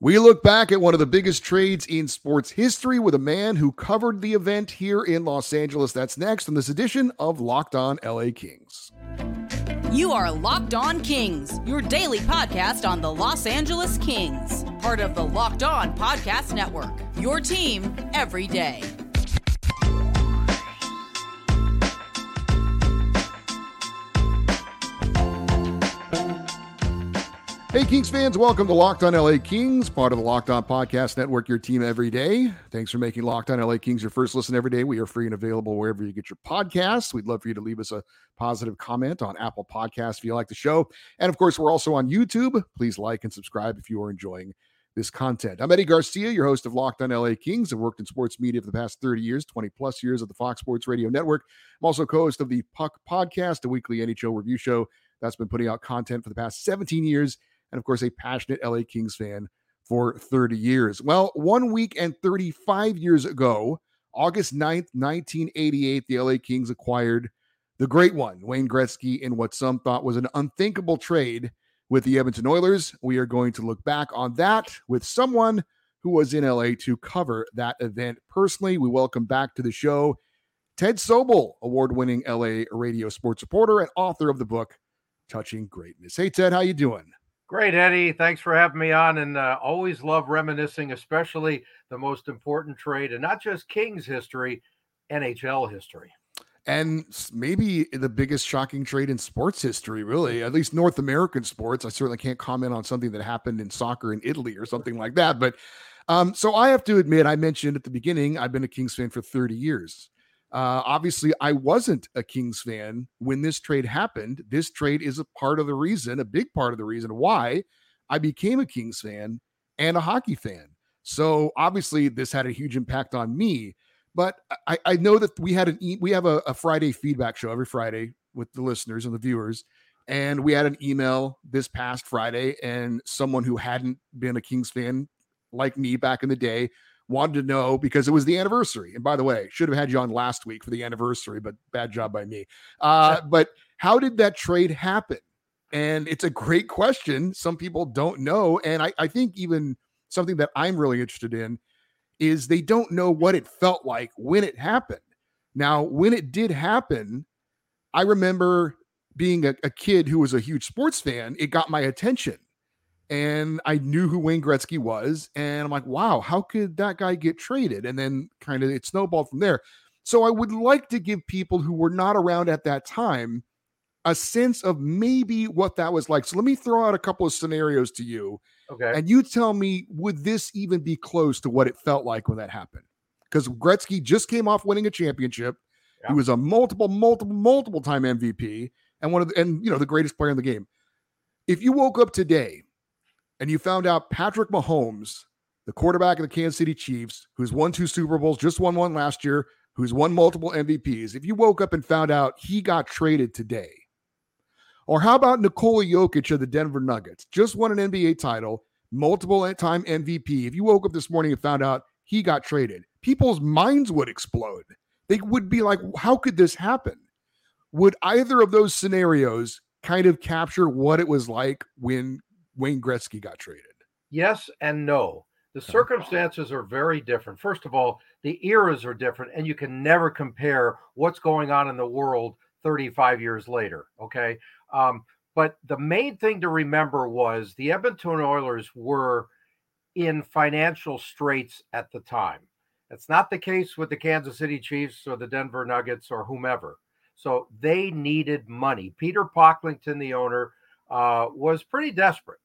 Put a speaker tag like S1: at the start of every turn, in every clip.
S1: We look back at one of the biggest trades in sports history with a man who covered the event here in Los Angeles. That's next in this edition of Locked On LA Kings.
S2: You are Locked On Kings, your daily podcast on the Los Angeles Kings, part of the Locked On Podcast Network. Your team every day.
S1: Hey, Kings fans, welcome to Locked On LA Kings, part of the Locked On Podcast Network, your team every day. Thanks for making Locked On LA Kings your first listen every day. We are free and available wherever you get your podcasts. We'd love for you to leave us a positive comment on Apple Podcasts if you like the show. And of course, we're also on YouTube. Please like and subscribe if you are enjoying this content. I'm Eddie Garcia, your host of Locked On LA Kings. I've worked in sports media for the past 30 years, 20 plus years at the Fox Sports Radio Network. I'm also co host of the Puck Podcast, a weekly NHL review show that's been putting out content for the past 17 years and of course, a passionate LA Kings fan for 30 years. Well, one week and 35 years ago, August 9th, 1988, the LA Kings acquired the great one, Wayne Gretzky, in what some thought was an unthinkable trade with the Edmonton Oilers. We are going to look back on that with someone who was in LA to cover that event personally. We welcome back to the show Ted Sobel, award winning LA radio sports reporter and author of the book Touching Greatness. Hey, Ted, how you doing?
S3: Great, Eddie. Thanks for having me on. And uh, always love reminiscing, especially the most important trade, and not just Kings history, NHL history.
S1: And maybe the biggest shocking trade in sports history, really, at least North American sports. I certainly can't comment on something that happened in soccer in Italy or something like that. But um, so I have to admit, I mentioned at the beginning, I've been a Kings fan for 30 years. Uh, obviously, I wasn't a Kings fan when this trade happened. This trade is a part of the reason, a big part of the reason why I became a Kings fan and a hockey fan. So obviously, this had a huge impact on me. But I, I know that we had an e- we have a, a Friday feedback show every Friday with the listeners and the viewers, and we had an email this past Friday, and someone who hadn't been a Kings fan like me back in the day wanted to know because it was the anniversary. And by the way, should have had you on last week for the anniversary, but bad job by me. Uh, but how did that trade happen? And it's a great question. Some people don't know. And I, I think even something that I'm really interested in is they don't know what it felt like when it happened. Now, when it did happen, I remember being a, a kid who was a huge sports fan, it got my attention and I knew who Wayne Gretzky was. And I'm like, wow, how could that guy get traded? And then kind of it snowballed from there. So I would like to give people who were not around at that time a sense of maybe what that was like. So let me throw out a couple of scenarios to you.
S3: Okay.
S1: And you tell me, would this even be close to what it felt like when that happened? Because Gretzky just came off winning a championship. Yeah. He was a multiple, multiple, multiple time MVP and one of the, and you know, the greatest player in the game. If you woke up today and you found out Patrick Mahomes, the quarterback of the Kansas City Chiefs, who's won two Super Bowls, just won one last year, who's won multiple MVPs, if you woke up and found out he got traded today, or how about Nikola Jokic of the Denver Nuggets, just won an NBA title, multiple time MVP. If you woke up this morning and found out he got traded, people's minds would explode. They would be like, how could this happen? Would either of those scenarios kind of capture what it was like when Wayne Gretzky got traded?
S3: Yes and no. The circumstances are very different. First of all, the eras are different, and you can never compare what's going on in the world 35 years later. Okay. Um, but the main thing to remember was the Edmonton Oilers were in financial straits at the time. That's not the case with the Kansas City Chiefs or the Denver Nuggets or whomever. So they needed money. Peter Pocklington, the owner, uh, was pretty desperate.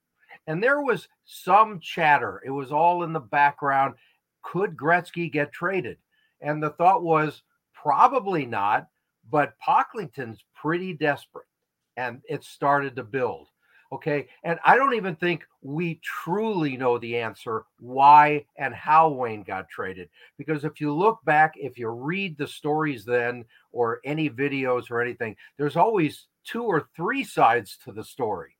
S3: And there was some chatter. It was all in the background. Could Gretzky get traded? And the thought was probably not, but Pocklington's pretty desperate. And it started to build. Okay. And I don't even think we truly know the answer why and how Wayne got traded. Because if you look back, if you read the stories then or any videos or anything, there's always two or three sides to the story.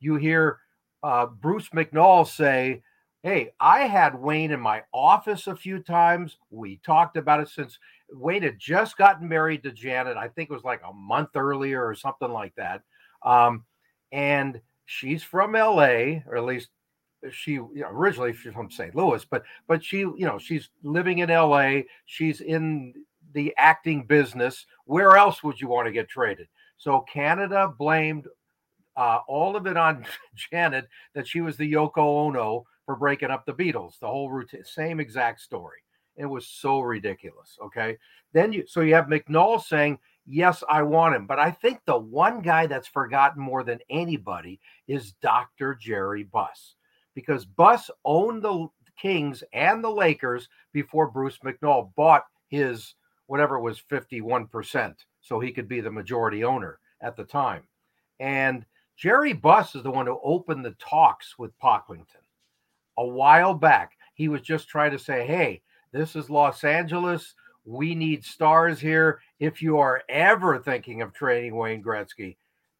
S3: You hear uh, Bruce McNall say, Hey, I had Wayne in my office a few times. We talked about it since Wayne had just gotten married to Janet. I think it was like a month earlier or something like that. Um, and she's from LA, or at least she you know, originally from St. Louis, but but she you know she's living in L.A. She's in the acting business. Where else would you want to get traded? So Canada blamed uh, all of it on Janet that she was the Yoko Ono for breaking up the Beatles. The whole routine, same exact story. It was so ridiculous. Okay. Then you, so you have McNall saying, Yes, I want him. But I think the one guy that's forgotten more than anybody is Dr. Jerry Buss because Buss owned the Kings and the Lakers before Bruce McNall bought his whatever was 51%. So he could be the majority owner at the time. And Jerry Buss is the one who opened the talks with Pocklington a while back. He was just trying to say, hey, this is Los Angeles. We need stars here. If you are ever thinking of trading Wayne Gretzky,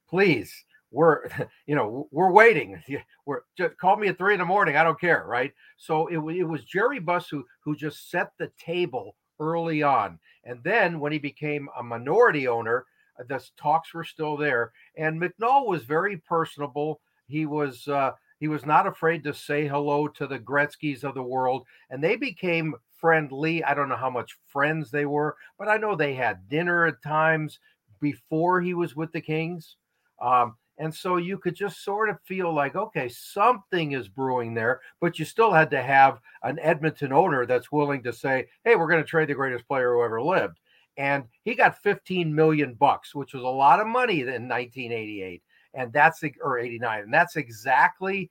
S3: please, we're you know we're waiting. We're just call me at three in the morning. I don't care, right? So it, it was Jerry Buss who who just set the table early on, and then when he became a minority owner, the talks were still there. And McNall was very personable. He was uh, he was not afraid to say hello to the Gretzky's of the world, and they became friendly. I don't know how much friends they were, but I know they had dinner at times before he was with the Kings. Um, and so you could just sort of feel like, okay, something is brewing there, but you still had to have an Edmonton owner that's willing to say, hey, we're going to trade the greatest player who ever lived. And he got 15 million bucks, which was a lot of money in 1988. And that's the, or 89. And that's exactly,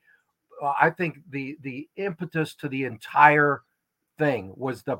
S3: uh, I think, the the impetus to the entire thing was the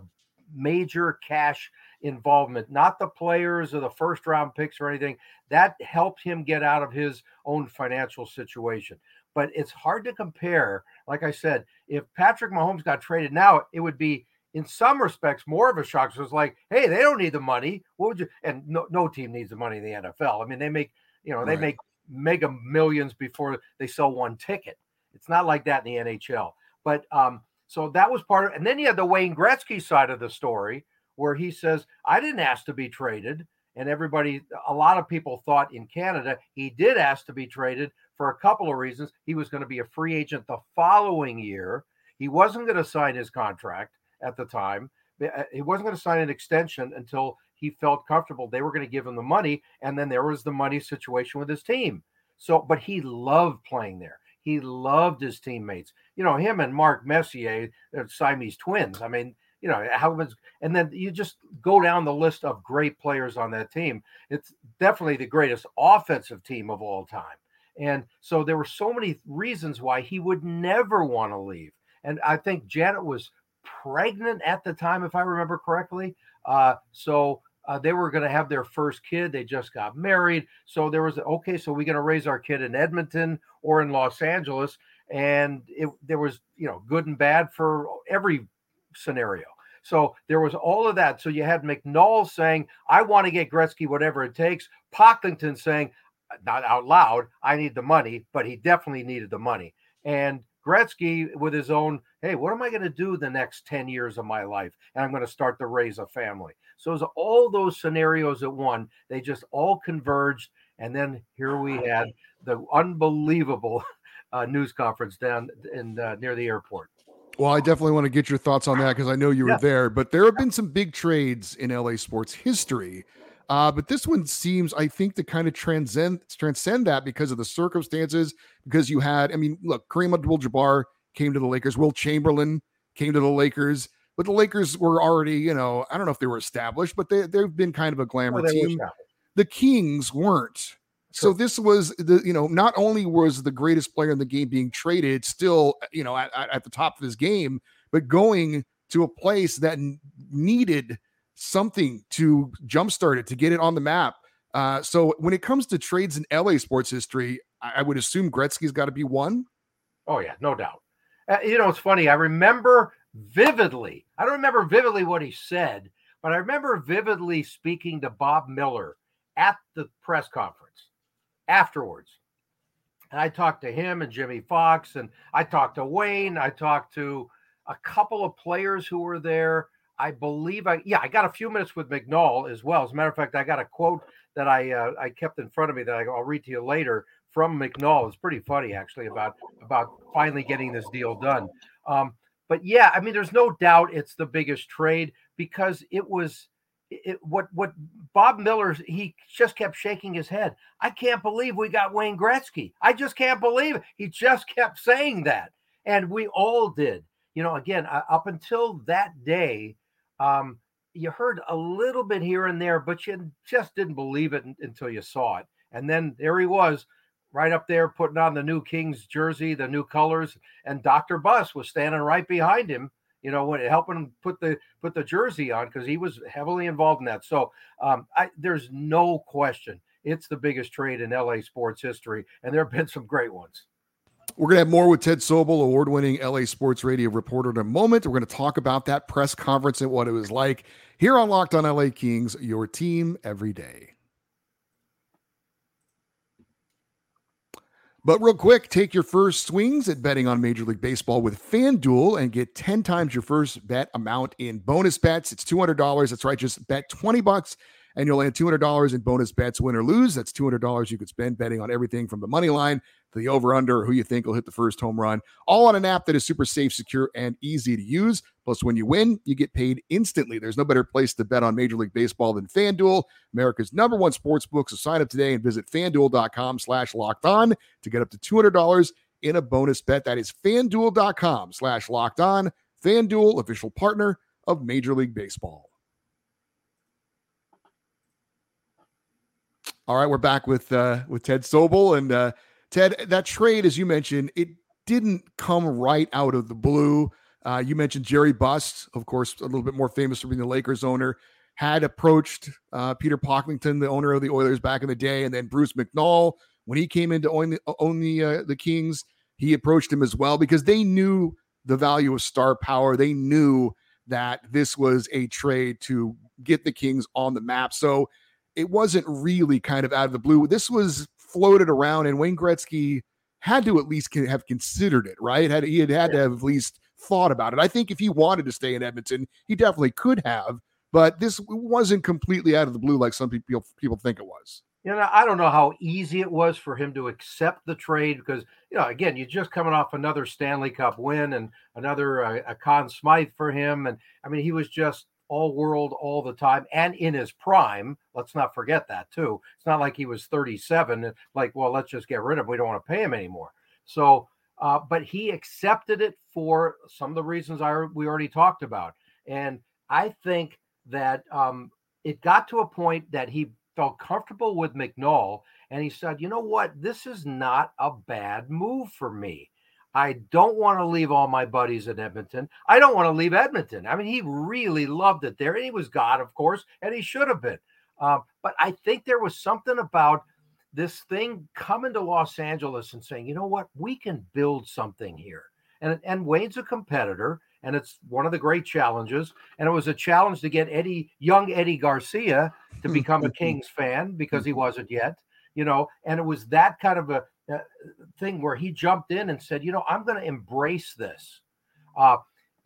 S3: major cash involvement, not the players or the first round picks or anything. That helped him get out of his own financial situation. But it's hard to compare. Like I said, if Patrick Mahomes got traded now, it would be in some respects more of a shock. So it's like, hey, they don't need the money. What would you? And no, no team needs the money in the NFL. I mean, they make you know they right. make mega millions before they sell one ticket. It's not like that in the NHL. But um, so that was part of, and then you had the Wayne Gretzky side of the story where he says, I didn't ask to be traded. And everybody, a lot of people thought in Canada, he did ask to be traded for a couple of reasons. He was going to be a free agent the following year. He wasn't going to sign his contract at the time. Uh, he wasn't going to sign an extension until he felt comfortable. They were going to give him the money. And then there was the money situation with his team. So, but he loved playing there. He loved his teammates. You know, him and Mark Messier, they're Siamese twins. I mean, you know, how was, and then you just go down the list of great players on that team. It's definitely the greatest offensive team of all time. And so there were so many reasons why he would never want to leave. And I think Janet was pregnant at the time, if I remember correctly. Uh, so uh, they were going to have their first kid. They just got married. So there was, okay, so we're going to raise our kid in Edmonton or in Los Angeles. And it, there was, you know, good and bad for every scenario. So there was all of that. So you had McNall saying, I want to get Gretzky whatever it takes. Pocklington saying, not out loud, I need the money, but he definitely needed the money. And Gretzky with his own, hey, what am I going to do the next 10 years of my life? And I'm going to start to raise a family. So it was all those scenarios at one. They just all converged. And then here we had the unbelievable uh, news conference down in uh, near the airport.
S1: Well, I definitely want to get your thoughts on that because I know you were yeah. there. But there have been some big trades in LA sports history. Uh, but this one seems, I think, to kind of transcend transcend that because of the circumstances. Because you had, I mean, look, Kareem Abdul-Jabbar came to the Lakers. Wilt Chamberlain came to the Lakers. But the Lakers were already, you know, I don't know if they were established, but they they've been kind of a glamour well, team. The Kings weren't. So this was the, you know, not only was the greatest player in the game being traded, still, you know, at, at the top of his game, but going to a place that needed something to jumpstart it to get it on the map. Uh, so when it comes to trades in LA sports history, I, I would assume Gretzky's got to be one.
S3: Oh yeah, no doubt. Uh, you know, it's funny. I remember vividly. I don't remember vividly what he said, but I remember vividly speaking to Bob Miller at the press conference afterwards. And I talked to him and Jimmy Fox, and I talked to Wayne. I talked to a couple of players who were there. I believe I yeah I got a few minutes with McNall as well. As a matter of fact, I got a quote that I uh, I kept in front of me that I, will read to you later from McNall. It's pretty funny actually about about finally getting this deal done. Um, but yeah, I mean, there's no doubt it's the biggest trade because it was it, what what Bob Miller he just kept shaking his head. I can't believe we got Wayne Gretzky. I just can't believe it. He just kept saying that, and we all did. You know, again, uh, up until that day, um, you heard a little bit here and there, but you just didn't believe it until you saw it. And then there he was, right up there, putting on the new Kings jersey, the new colors, and Dr. Buss was standing right behind him you know, helping him put the put the jersey on because he was heavily involved in that. So um, I, there's no question it's the biggest trade in LA sports history, and there have been some great ones.
S1: We're going to have more with Ted Sobel, award winning LA Sports Radio reporter, in a moment. We're going to talk about that press conference and what it was like here on Locked on LA Kings, your team every day. But real quick, take your first swings at betting on Major League Baseball with FanDuel and get 10 times your first bet amount in bonus bets. It's $200. That's right. Just bet 20 bucks and you'll land $200 in bonus bets, win or lose. That's $200 you could spend betting on everything from the money line to the over under, who you think will hit the first home run, all on an app that is super safe, secure, and easy to use. Plus, when you win, you get paid instantly. There's no better place to bet on Major League Baseball than FanDuel, America's number one sports book. So sign up today and visit fanduel.com slash locked on to get up to $200 in a bonus bet. That is fanduel.com slash locked on. FanDuel, official partner of Major League Baseball. All right, we're back with uh, with Ted Sobel and uh, Ted, that trade, as you mentioned, it didn't come right out of the blue. Uh, you mentioned Jerry Buss, of course, a little bit more famous for being the Lakers owner, had approached uh, Peter Pocklington, the owner of the Oilers back in the day, and then Bruce McNall when he came in to own the, own the, uh, the Kings. He approached him as well because they knew the value of star power. They knew that this was a trade to get the Kings on the map. So it wasn't really kind of out of the blue. This was floated around, and Wayne Gretzky had to at least have considered it, right? Had he had had to have at least thought about it. I think if he wanted to stay in Edmonton, he definitely could have, but this wasn't completely out of the blue like some people people think it was.
S3: You know, I don't know how easy it was for him to accept the trade because, you know, again, you're just coming off another Stanley Cup win and another uh, a Conn Smythe for him, and I mean, he was just all world all the time and in his prime. Let's not forget that too. It's not like he was 37, like, well, let's just get rid of him. We don't want to pay him anymore. So, uh, but he accepted it for some of the reasons I we already talked about. And I think that um, it got to a point that he felt comfortable with McNall and he said, you know what? This is not a bad move for me. I don't want to leave all my buddies in Edmonton. I don't want to leave Edmonton. I mean, he really loved it there. And he was God, of course, and he should have been. Uh, but I think there was something about this thing coming to Los Angeles and saying, you know what, we can build something here. And, and Wayne's a competitor, and it's one of the great challenges. And it was a challenge to get Eddie, young Eddie Garcia, to hmm, become a hmm, hmm. Kings fan because he wasn't yet, you know. And it was that kind of a uh, thing where he jumped in and said, you know, I'm going to embrace this. Uh,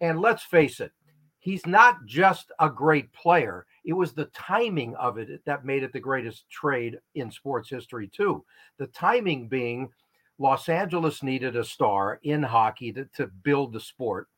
S3: and let's face it, he's not just a great player. It was the timing of it that made it the greatest trade in sports history, too. The timing being Los Angeles needed a star in hockey to, to build the sport.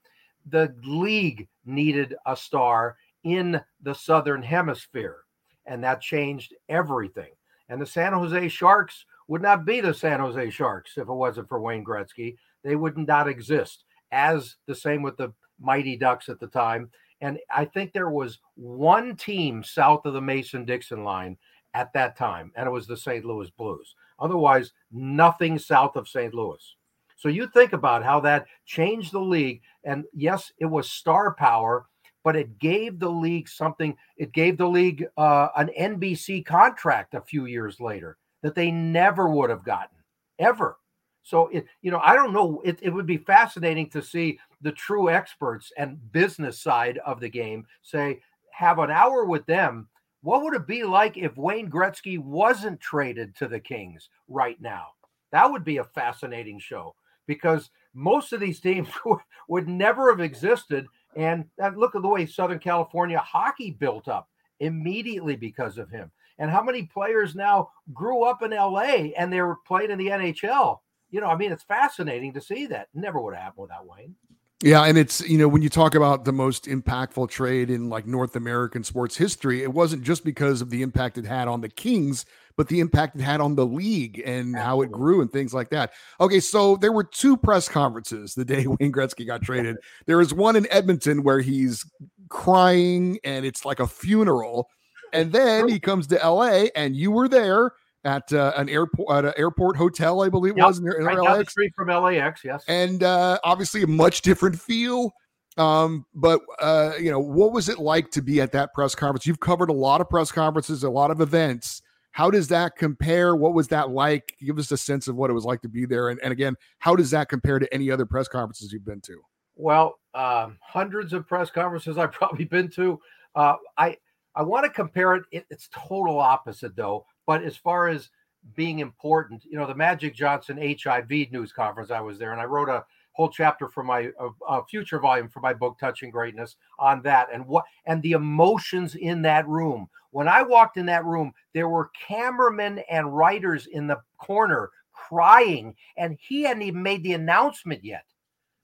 S3: The league needed a star in the Southern Hemisphere, and that changed everything. And the San Jose Sharks would not be the San Jose Sharks if it wasn't for Wayne Gretzky. They would not exist. As the same with the Mighty Ducks at the time. And I think there was one team south of the Mason Dixon line at that time, and it was the St. Louis Blues. Otherwise, nothing south of St. Louis. So you think about how that changed the league. And yes, it was star power, but it gave the league something. It gave the league uh, an NBC contract a few years later that they never would have gotten ever. So it, you know, I don't know. It, it would be fascinating to see the true experts and business side of the game say, have an hour with them. What would it be like if Wayne Gretzky wasn't traded to the Kings right now? That would be a fascinating show because most of these teams would, never have existed. And look at the way Southern California hockey built up immediately because of him. And how many players now grew up in LA and they were playing in the NHL. You know, I mean, it's fascinating to see that. Never would have happened without Wayne.
S1: Yeah, and it's you know when you talk about the most impactful trade in like North American sports history, it wasn't just because of the impact it had on the Kings, but the impact it had on the league and how it grew and things like that. Okay, so there were two press conferences the day Wayne Gretzky got traded. There was one in Edmonton where he's crying and it's like a funeral, and then he comes to LA and you were there at uh, an airport at an airport hotel, I believe
S3: yep,
S1: was in,
S3: in right LAX. down street from LAX. Yes,
S1: and uh, obviously a much different feel. Um, but uh, you know, what was it like to be at that press conference? You've covered a lot of press conferences, a lot of events. How does that compare? What was that like? Give us a sense of what it was like to be there. And, and again, how does that compare to any other press conferences you've been to?
S3: Well, um, hundreds of press conferences I've probably been to. Uh, I I want to compare it, it. It's total opposite though. But as far as being important, you know, the Magic Johnson HIV news conference, I was there and I wrote a whole chapter for my uh, future volume for my book Touching Greatness on that and what and the emotions in that room. When I walked in that room, there were cameramen and writers in the corner crying, and he hadn't even made the announcement yet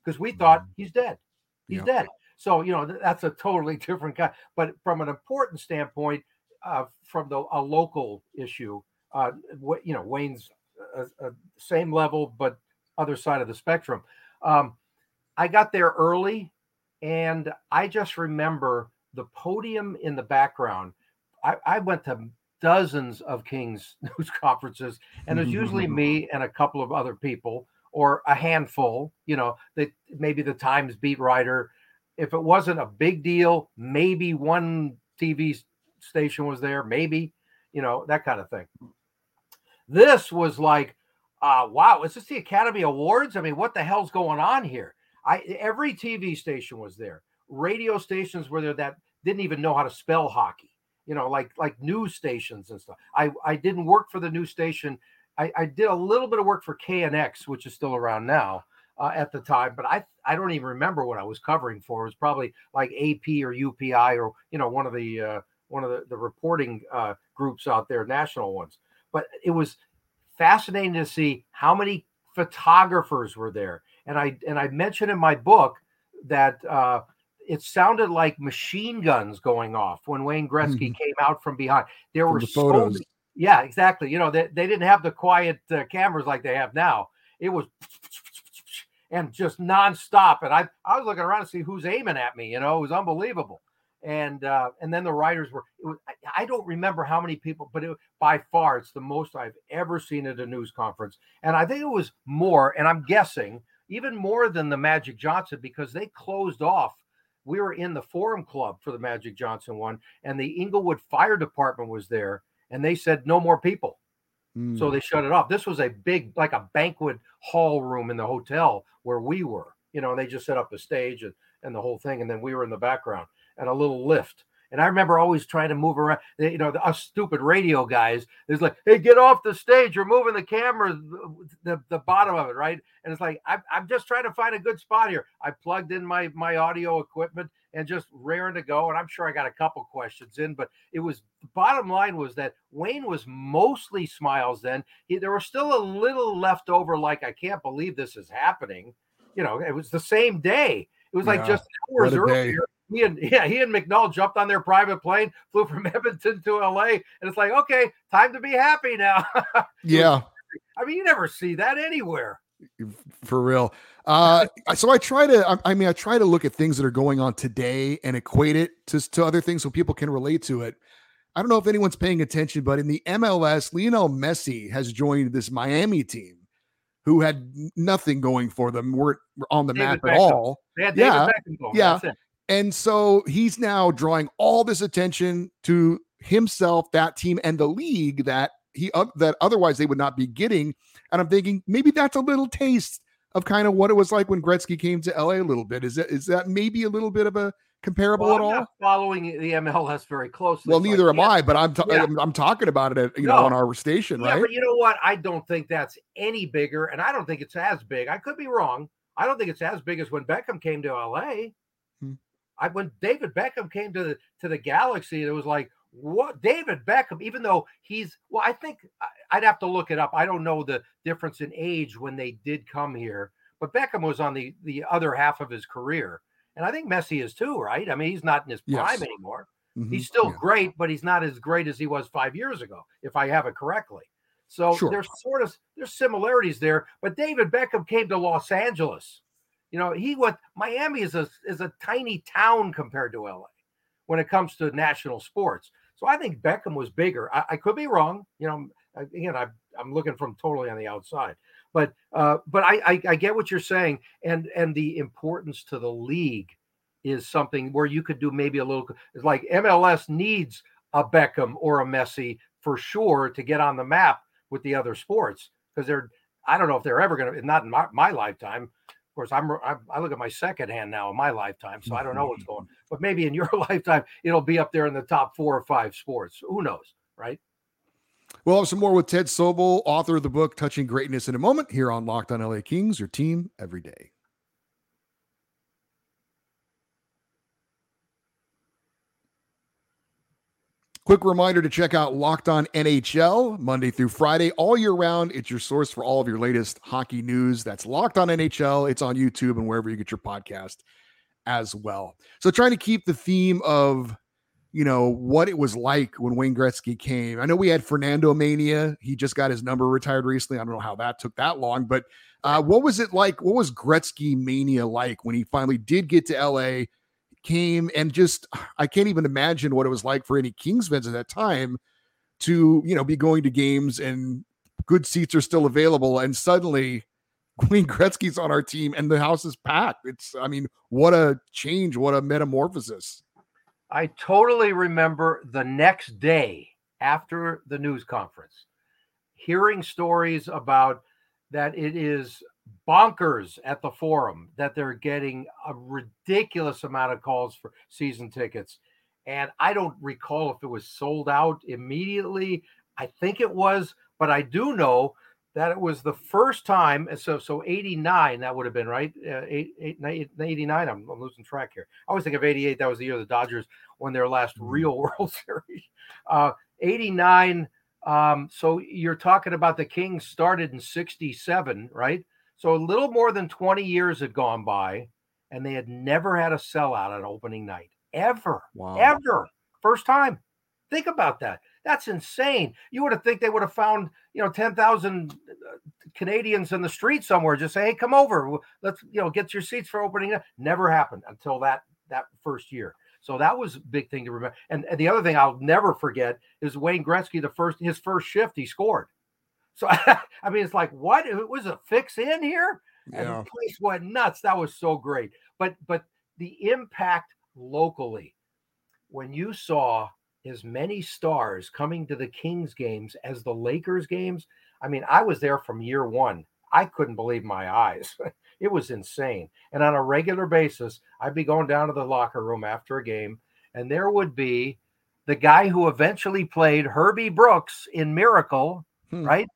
S3: because we thought mm-hmm. he's dead. He's yeah. dead. So you know that's a totally different guy. But from an important standpoint, uh, from the a local issue. Uh, you know, Wayne's a, a same level, but other side of the spectrum. Um, I got there early, and I just remember the podium in the background. I, I went to dozens of Kings news conferences, and there's usually me and a couple of other people, or a handful. You know, that maybe the Times beat writer. If it wasn't a big deal, maybe one TV station was there, maybe, you know, that kind of thing. This was like, uh, wow, is this the Academy Awards? I mean, what the hell's going on here? I every TV station was there. Radio stations were there that didn't even know how to spell hockey. You know, like like news stations and stuff. I I didn't work for the news station. I, I did a little bit of work for KNX, which is still around now uh, at the time, but I I don't even remember what I was covering for. It was probably like AP or UPI or you know one of the uh, one of the, the reporting uh, groups out there, national ones. But it was fascinating to see how many photographers were there. And I and I mentioned in my book that uh, it sounded like machine guns going off when Wayne Gretzky mm. came out from behind. There from were the so photos. Many, yeah, exactly. You know, they, they didn't have the quiet uh, cameras like they have now. It was and just nonstop. And I, I was looking around to see who's aiming at me. You know, it was unbelievable and uh, and then the writers were. Was, I, I, don't remember how many people, but it, by far it's the most I've ever seen at a news conference, and I think it was more. And I'm guessing even more than the Magic Johnson because they closed off. We were in the Forum Club for the Magic Johnson one, and the Inglewood Fire Department was there, and they said no more people. Mm. So they shut it off. This was a big, like a banquet hall room in the hotel where we were. You know, they just set up a stage and, and the whole thing, and then we were in the background and a little lift. And I remember always trying to move around. You know, us stupid radio guys is like, "Hey, get off the stage! You're moving the camera, the, the bottom of it, right?" And it's like, I'm, I'm just trying to find a good spot here. I plugged in my my audio equipment and just raring to go. And I'm sure I got a couple questions in, but it was the bottom line was that Wayne was mostly smiles. Then he, there was still a little left over, like I can't believe this is happening. You know, it was the same day. It was yeah, like just hours earlier. Day he and yeah, he and McNall jumped on their private plane, flew from Edmonton to LA, and it's like, okay, time to be happy now.
S1: yeah.
S3: I mean, you never see that anywhere.
S1: For real. Uh, so I try to, I mean, I try to look at things that are going on today and equate it to, to other things so people can relate to it. I don't know if anyone's paying attention, but in the MLS, Lionel Messi has joined this Miami team who had nothing going for them, weren't on the David map Beckham. at all.
S3: yeah,
S1: yeah. And so he's now drawing all this attention to himself, that team, and the league that he uh, that otherwise they would not be getting. And I'm thinking maybe that's a little taste of kind of what it was like when Gretzky came to LA a little bit. Is that is that maybe a little bit of a comparable
S3: well,
S1: at all?
S3: following the MLS very closely.
S1: Well, neither am I, but I'm, t- yeah. I'm, I'm talking about it, at, you no. know, on our station, yeah, right?
S3: But you know what? I don't think that's any bigger, and I don't think it's as big. I could be wrong. I don't think it's as big as when Beckham came to LA. Hmm. I when David Beckham came to the to the Galaxy, it was like, what David Beckham, even though he's well, I think I'd have to look it up. I don't know the difference in age when they did come here, but Beckham was on the the other half of his career, and I think Messi is too, right? I mean, he's not in his prime yes. anymore. Mm-hmm. He's still yeah. great, but he's not as great as he was five years ago, if I have it correctly. So sure. there's sort of there's similarities there. But David Beckham came to Los Angeles. You know, he went Miami is a is a tiny town compared to LA when it comes to national sports. So I think Beckham was bigger. I, I could be wrong. You know, again, I, I'm looking from totally on the outside, but uh, but I, I, I get what you're saying, and and the importance to the league is something where you could do maybe a little. Like MLS needs a Beckham or a Messi for sure to get on the map with the other sports because they're. I don't know if they're ever going to. Not in my, my lifetime course, I'm, I'm, i look at my second hand now in my lifetime, so I don't know what's going. But maybe in your lifetime, it'll be up there in the top four or five sports. Who knows, right?
S1: We'll have some more with Ted Sobel, author of the book Touching Greatness in a moment here on Locked On LA Kings, your team every day. Quick reminder to check out Locked On NHL Monday through Friday, all year round. It's your source for all of your latest hockey news. That's Locked On NHL. It's on YouTube and wherever you get your podcast as well. So, trying to keep the theme of, you know, what it was like when Wayne Gretzky came. I know we had Fernando Mania. He just got his number retired recently. I don't know how that took that long, but uh, what was it like? What was Gretzky Mania like when he finally did get to LA? Came and just I can't even imagine what it was like for any Kings fans at that time to you know be going to games and good seats are still available and suddenly Wayne Gretzky's on our team and the house is packed. It's I mean what a change, what a metamorphosis.
S3: I totally remember the next day after the news conference hearing stories about that it is bonkers at the forum that they're getting a ridiculous amount of calls for season tickets. And I don't recall if it was sold out immediately. I think it was, but I do know that it was the first time. So, so 89, that would have been right. Uh, eight, eight, 89, I'm, I'm, losing track here. I always think of 88. That was the year the Dodgers won their last mm-hmm. real World Series. Uh, 89. Um, so you're talking about the Kings started in 67, right? So a little more than 20 years had gone by, and they had never had a sellout on opening night. Ever. Wow. Ever. First time. Think about that. That's insane. You would have think they would have found, you know, 10,000 uh, Canadians in the street somewhere just say, "Hey, come over. Let's, you know, get your seats for opening." Never happened until that that first year. So that was a big thing to remember. And, and the other thing I'll never forget is Wayne Gretzky the first his first shift he scored. So I mean, it's like, what it was a fix in here? Yeah. And the place went nuts. That was so great. But but the impact locally, when you saw as many stars coming to the Kings games as the Lakers games, I mean, I was there from year one. I couldn't believe my eyes. it was insane. And on a regular basis, I'd be going down to the locker room after a game, and there would be the guy who eventually played Herbie Brooks in Miracle, hmm. right?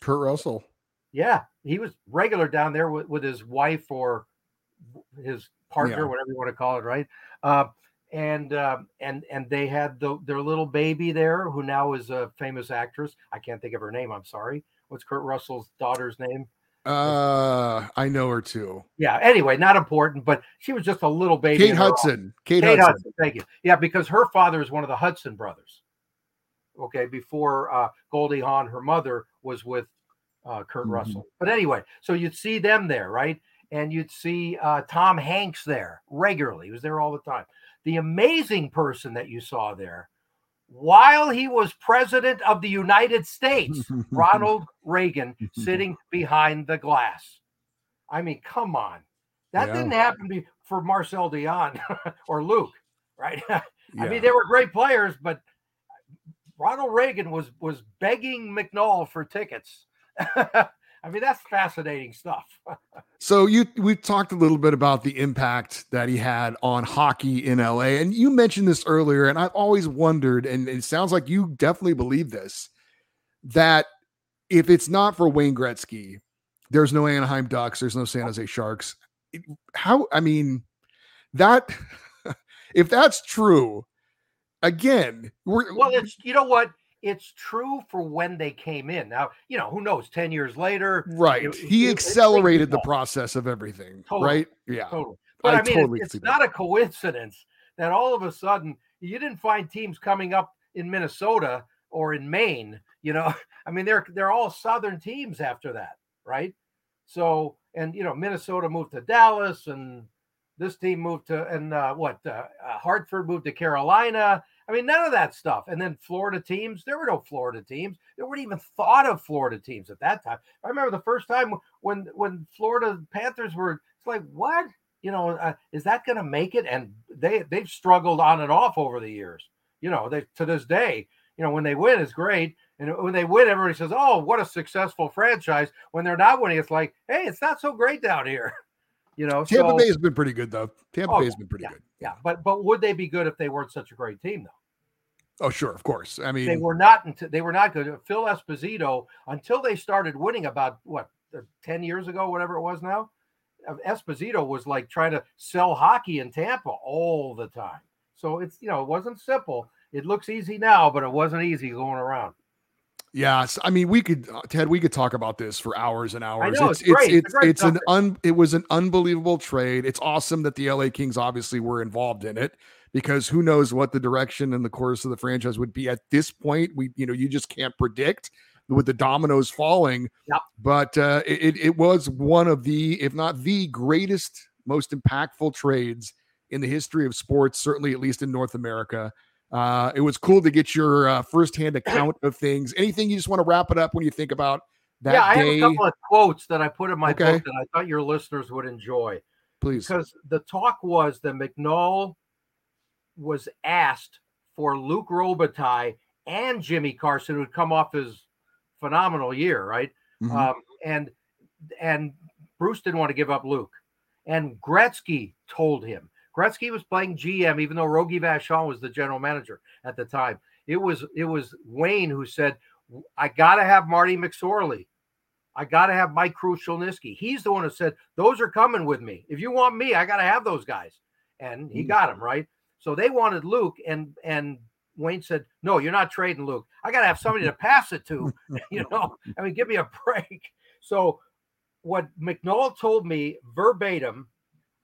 S1: Kurt Russell.
S3: Yeah, he was regular down there with, with his wife or his partner, yeah. whatever you want to call it, right? Uh, and uh, and and they had the, their little baby there, who now is a famous actress. I can't think of her name. I'm sorry. What's Kurt Russell's daughter's name?
S1: Uh, I know her too.
S3: Yeah. Anyway, not important, but she was just a little baby.
S1: Kate Hudson. Kate, Kate Hudson. Hudson.
S3: Thank you. Yeah, because her father is one of the Hudson brothers. Okay, before uh, Goldie Hawn, her mother, was with uh, Kurt mm-hmm. Russell. But anyway, so you'd see them there, right? And you'd see uh, Tom Hanks there regularly. He was there all the time. The amazing person that you saw there, while he was president of the United States, Ronald Reagan, sitting behind the glass. I mean, come on. That yeah. didn't happen for Marcel Dionne or Luc, right? I yeah. mean, they were great players, but Ronald Reagan was was begging McNall for tickets. I mean, that's fascinating stuff.
S1: so you we talked a little bit about the impact that he had on hockey in LA, and you mentioned this earlier, and I've always wondered, and it sounds like you definitely believe this, that if it's not for Wayne Gretzky, there's no Anaheim Ducks, there's no San Jose Sharks. How I mean that if that's true, again, we're
S3: well, it's you know what? It's true for when they came in. Now, you know, who knows? Ten years later,
S1: right?
S3: it-
S1: he
S3: it- it-
S1: accelerated the process of everything,
S3: Totally.
S1: right? Yeah,
S3: Totally. But
S1: I
S3: I, mean,
S1: totally
S3: it's, it's not a coincidence that all of a sudden you didn't find teams coming up in Minnesota or in Maine. You know, I mean, they're they're all Southern teams after that, right? So, and you know, Minnesota moved to Dallas, and this team moved to, and uh, what uh, uh, Hartford moved to Carolina. I mean, none of that stuff. And then Florida teams, there were no Florida teams. There weren't even thought of Florida teams at that time. I remember the first time when when Florida Panthers were. It's like what you know uh, is that going to make it? And they they've struggled on and off over the years. You know, they to this day. You know, when they win, it's great. And when they win, everybody says, "Oh, what a successful franchise." When they're not winning, it's like, "Hey, it's not so great down here." You know,
S1: Tampa
S3: so,
S1: Bay has been pretty good though. Tampa
S3: Oh,
S1: Bay has been pretty
S3: yeah.
S1: good.
S3: yeah, but but would they be good if they weren't such a great team though?
S1: Oh, sure, of course. I mean,
S3: they were not until they were not good. Phil Esposito, until they started winning about what ten years ago, whatever it was now. uh, Esposito was like trying to sell hockey in Tampa all the time. So it's you know it wasn't simple. It looks easy now, but it wasn't easy going around.
S1: Yes, I mean we could uh, Ted, we could talk about this for hours and hours.
S3: know,
S1: it's
S3: it's great.
S1: it's
S3: It's
S1: it's an un it was an unbelievable trade. It's awesome that the LA Kings obviously were involved in it because who knows what the direction and the course of the franchise would be at this point. We you know you just can't predict with the dominoes falling.
S3: Yep.
S1: But uh, it- it was one of the if not the greatest most impactful trades in the history of sports, certainly at least in North America. Uh, it was cool to get your uh, firsthand account of things. Anything you just want to wrap it up when you think about that
S3: yeah, I
S1: day,
S3: have a couple of quotes that I put in my
S1: Okay.
S3: book that I thought your listeners would enjoy.
S1: please?
S3: because the talk was that McNall was asked for Luc Robitaille and Jimmy Carson, who'd come off his phenomenal year, right?
S1: Mhm.
S3: Um, and and Bruce didn't want to give up Luc, and Gretzky told him. Gretzky was playing GM, even though Rogie Vachon was the general manager at the time. It was it was Wayne who said, "I got to have Marty McSorley." I got to have Mike Krushelnyski. He's the one who said, Those are coming with me. If you want me, I got to have those guys. And he got hmm. him, right? So they wanted Luc, and and Wayne said, No, you're not trading Luc. I got to have somebody to pass it to. you know, I mean, give me a break. So what McNall told me verbatim,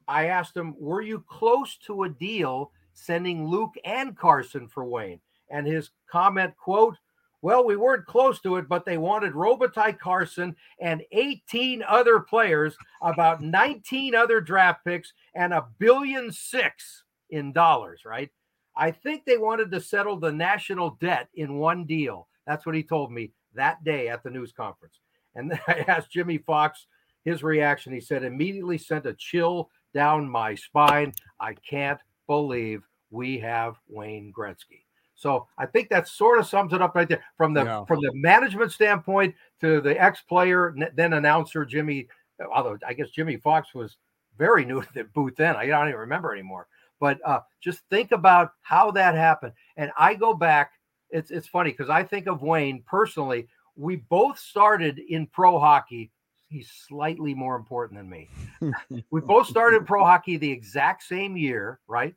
S3: I asked him, Were you close to a deal sending Luc and Carson for Wayne? And his comment, quote, well, we weren't close to it, but they wanted Robitaille Carson and 18 other players, about 19 other draft picks, and a billion six in dollars, right? I think they wanted to settle the national debt in one deal. That's what he told me that day at the news conference. And I asked Jimmy Fox his reaction. He said, immediately sent a chill down my spine. I can't believe we have Wayne Gretzky. So I think that sort of sums it up right there from the
S1: Yeah.
S3: from the management standpoint to the ex-player, then announcer Jimmy. Although I guess Jimmy Fox was very new to the booth then, I don't even remember anymore. But uh, just think about how that happened. And I go back. It's it's funny because I think of Wayne personally. We both started in pro hockey. He's slightly more important than me. we both started pro hockey the exact same year, right?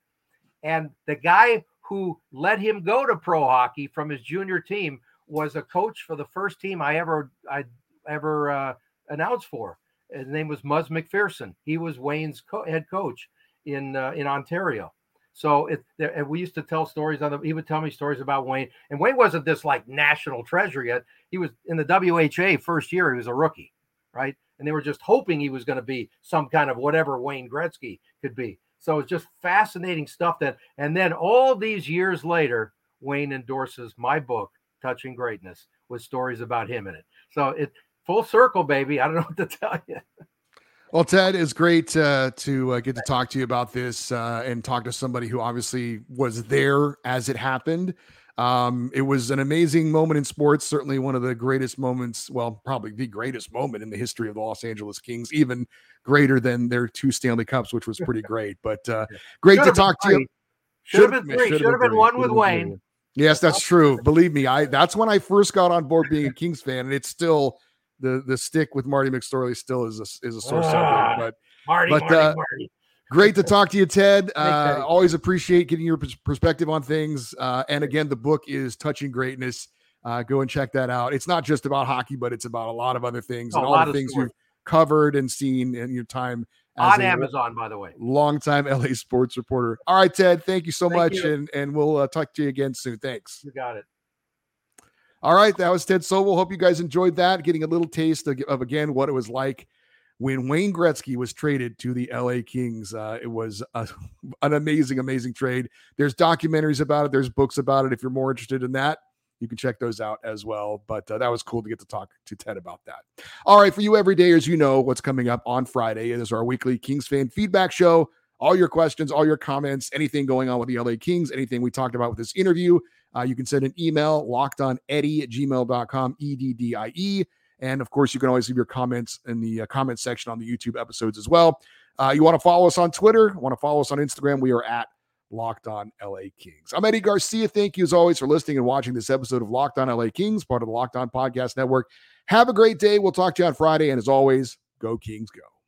S3: And the guy who let him go to pro hockey from his junior team was a coach for the first team I ever I ever uh, announced for. His name was Muzz MacPherson. He was Wayne's co- head coach in uh, in Ontario. So it there, and we used to tell stories on the. He would tell me stories about Wayne, and Wayne wasn't this like national treasure yet. He was in the WHA first year. He was a rookie, right? And they were just hoping he was going to be some kind of whatever Wayne Gretzky could be. So it's just fascinating stuff. That and then all these years later, Wayne endorses my book, Touching Greatness, with stories about him in it. So it full circle, baby. I don't know what to tell you.
S1: Well, Ted, it's great uh, to uh, get to talk to you about this uh, and talk to somebody who obviously was there as it happened. Um, it was an amazing moment in sports, certainly one of the greatest moments, well, probably the greatest moment in the history of the Los Angeles Kings, even greater than their two Stanley Cups, which was pretty great. But uh, great to
S3: Should've been
S1: talk to you.
S3: three. Should have been three. Should have been
S1: three.
S3: one with
S1: Should've been
S3: Wayne.
S1: three. Yes, that's true. Believe me, I that's when I first got on board being a Kings fan, and it's still the the stick with Marty McSorley still is a is a sore
S3: Ah.
S1: subject. But
S3: Marty,
S1: But,
S3: Marty,
S1: uh,
S3: Marty.
S1: Great to talk to you, Ted. Uh, always appreciate getting your perspective on things. Uh, and again, the book is Touching Greatness. Uh, go and check that out. It's not just about hockey, but it's about a lot of other things oh, and all the things stories. you've covered and seen in your time
S3: on Amazon, by the way.
S1: Longtime LA sports reporter. All right, Ted. Thank you so thank much, you. and and we'll uh, talk to you again soon. Thanks.
S3: You got it.
S1: All right, that was Ted Sobel. Hope you guys enjoyed that. Getting a little taste of, of again what it was like when Wayne Gretzky was traded to the LA Kings. Uh, it was a, an amazing, amazing trade. There's documentaries about it. There's books about it. If you're more interested in that, you can check those out as well. But uh, that was cool to get to talk to Ted about that. All right, for you everydayers, you know what's coming up on Friday. It is our weekly Kings fan feedback show. All your questions, all your comments, anything going on with the LA Kings, anything we talked about with this interview, uh, you can send an email locked on Eddie at gmail.com, E D D I E. And of course, you can always leave your comments in the uh, comment section on the YouTube episodes as well. Uh, you want to follow us on Twitter, want to follow us on Instagram, we are at Locked On LA Kings. I'm Eddie Garcia. Thank you as always for listening and watching this episode of Locked On LA Kings, part of the Locked On Podcast Network. Have a great day. We'll talk to you on Friday. And as always, go Kings, go.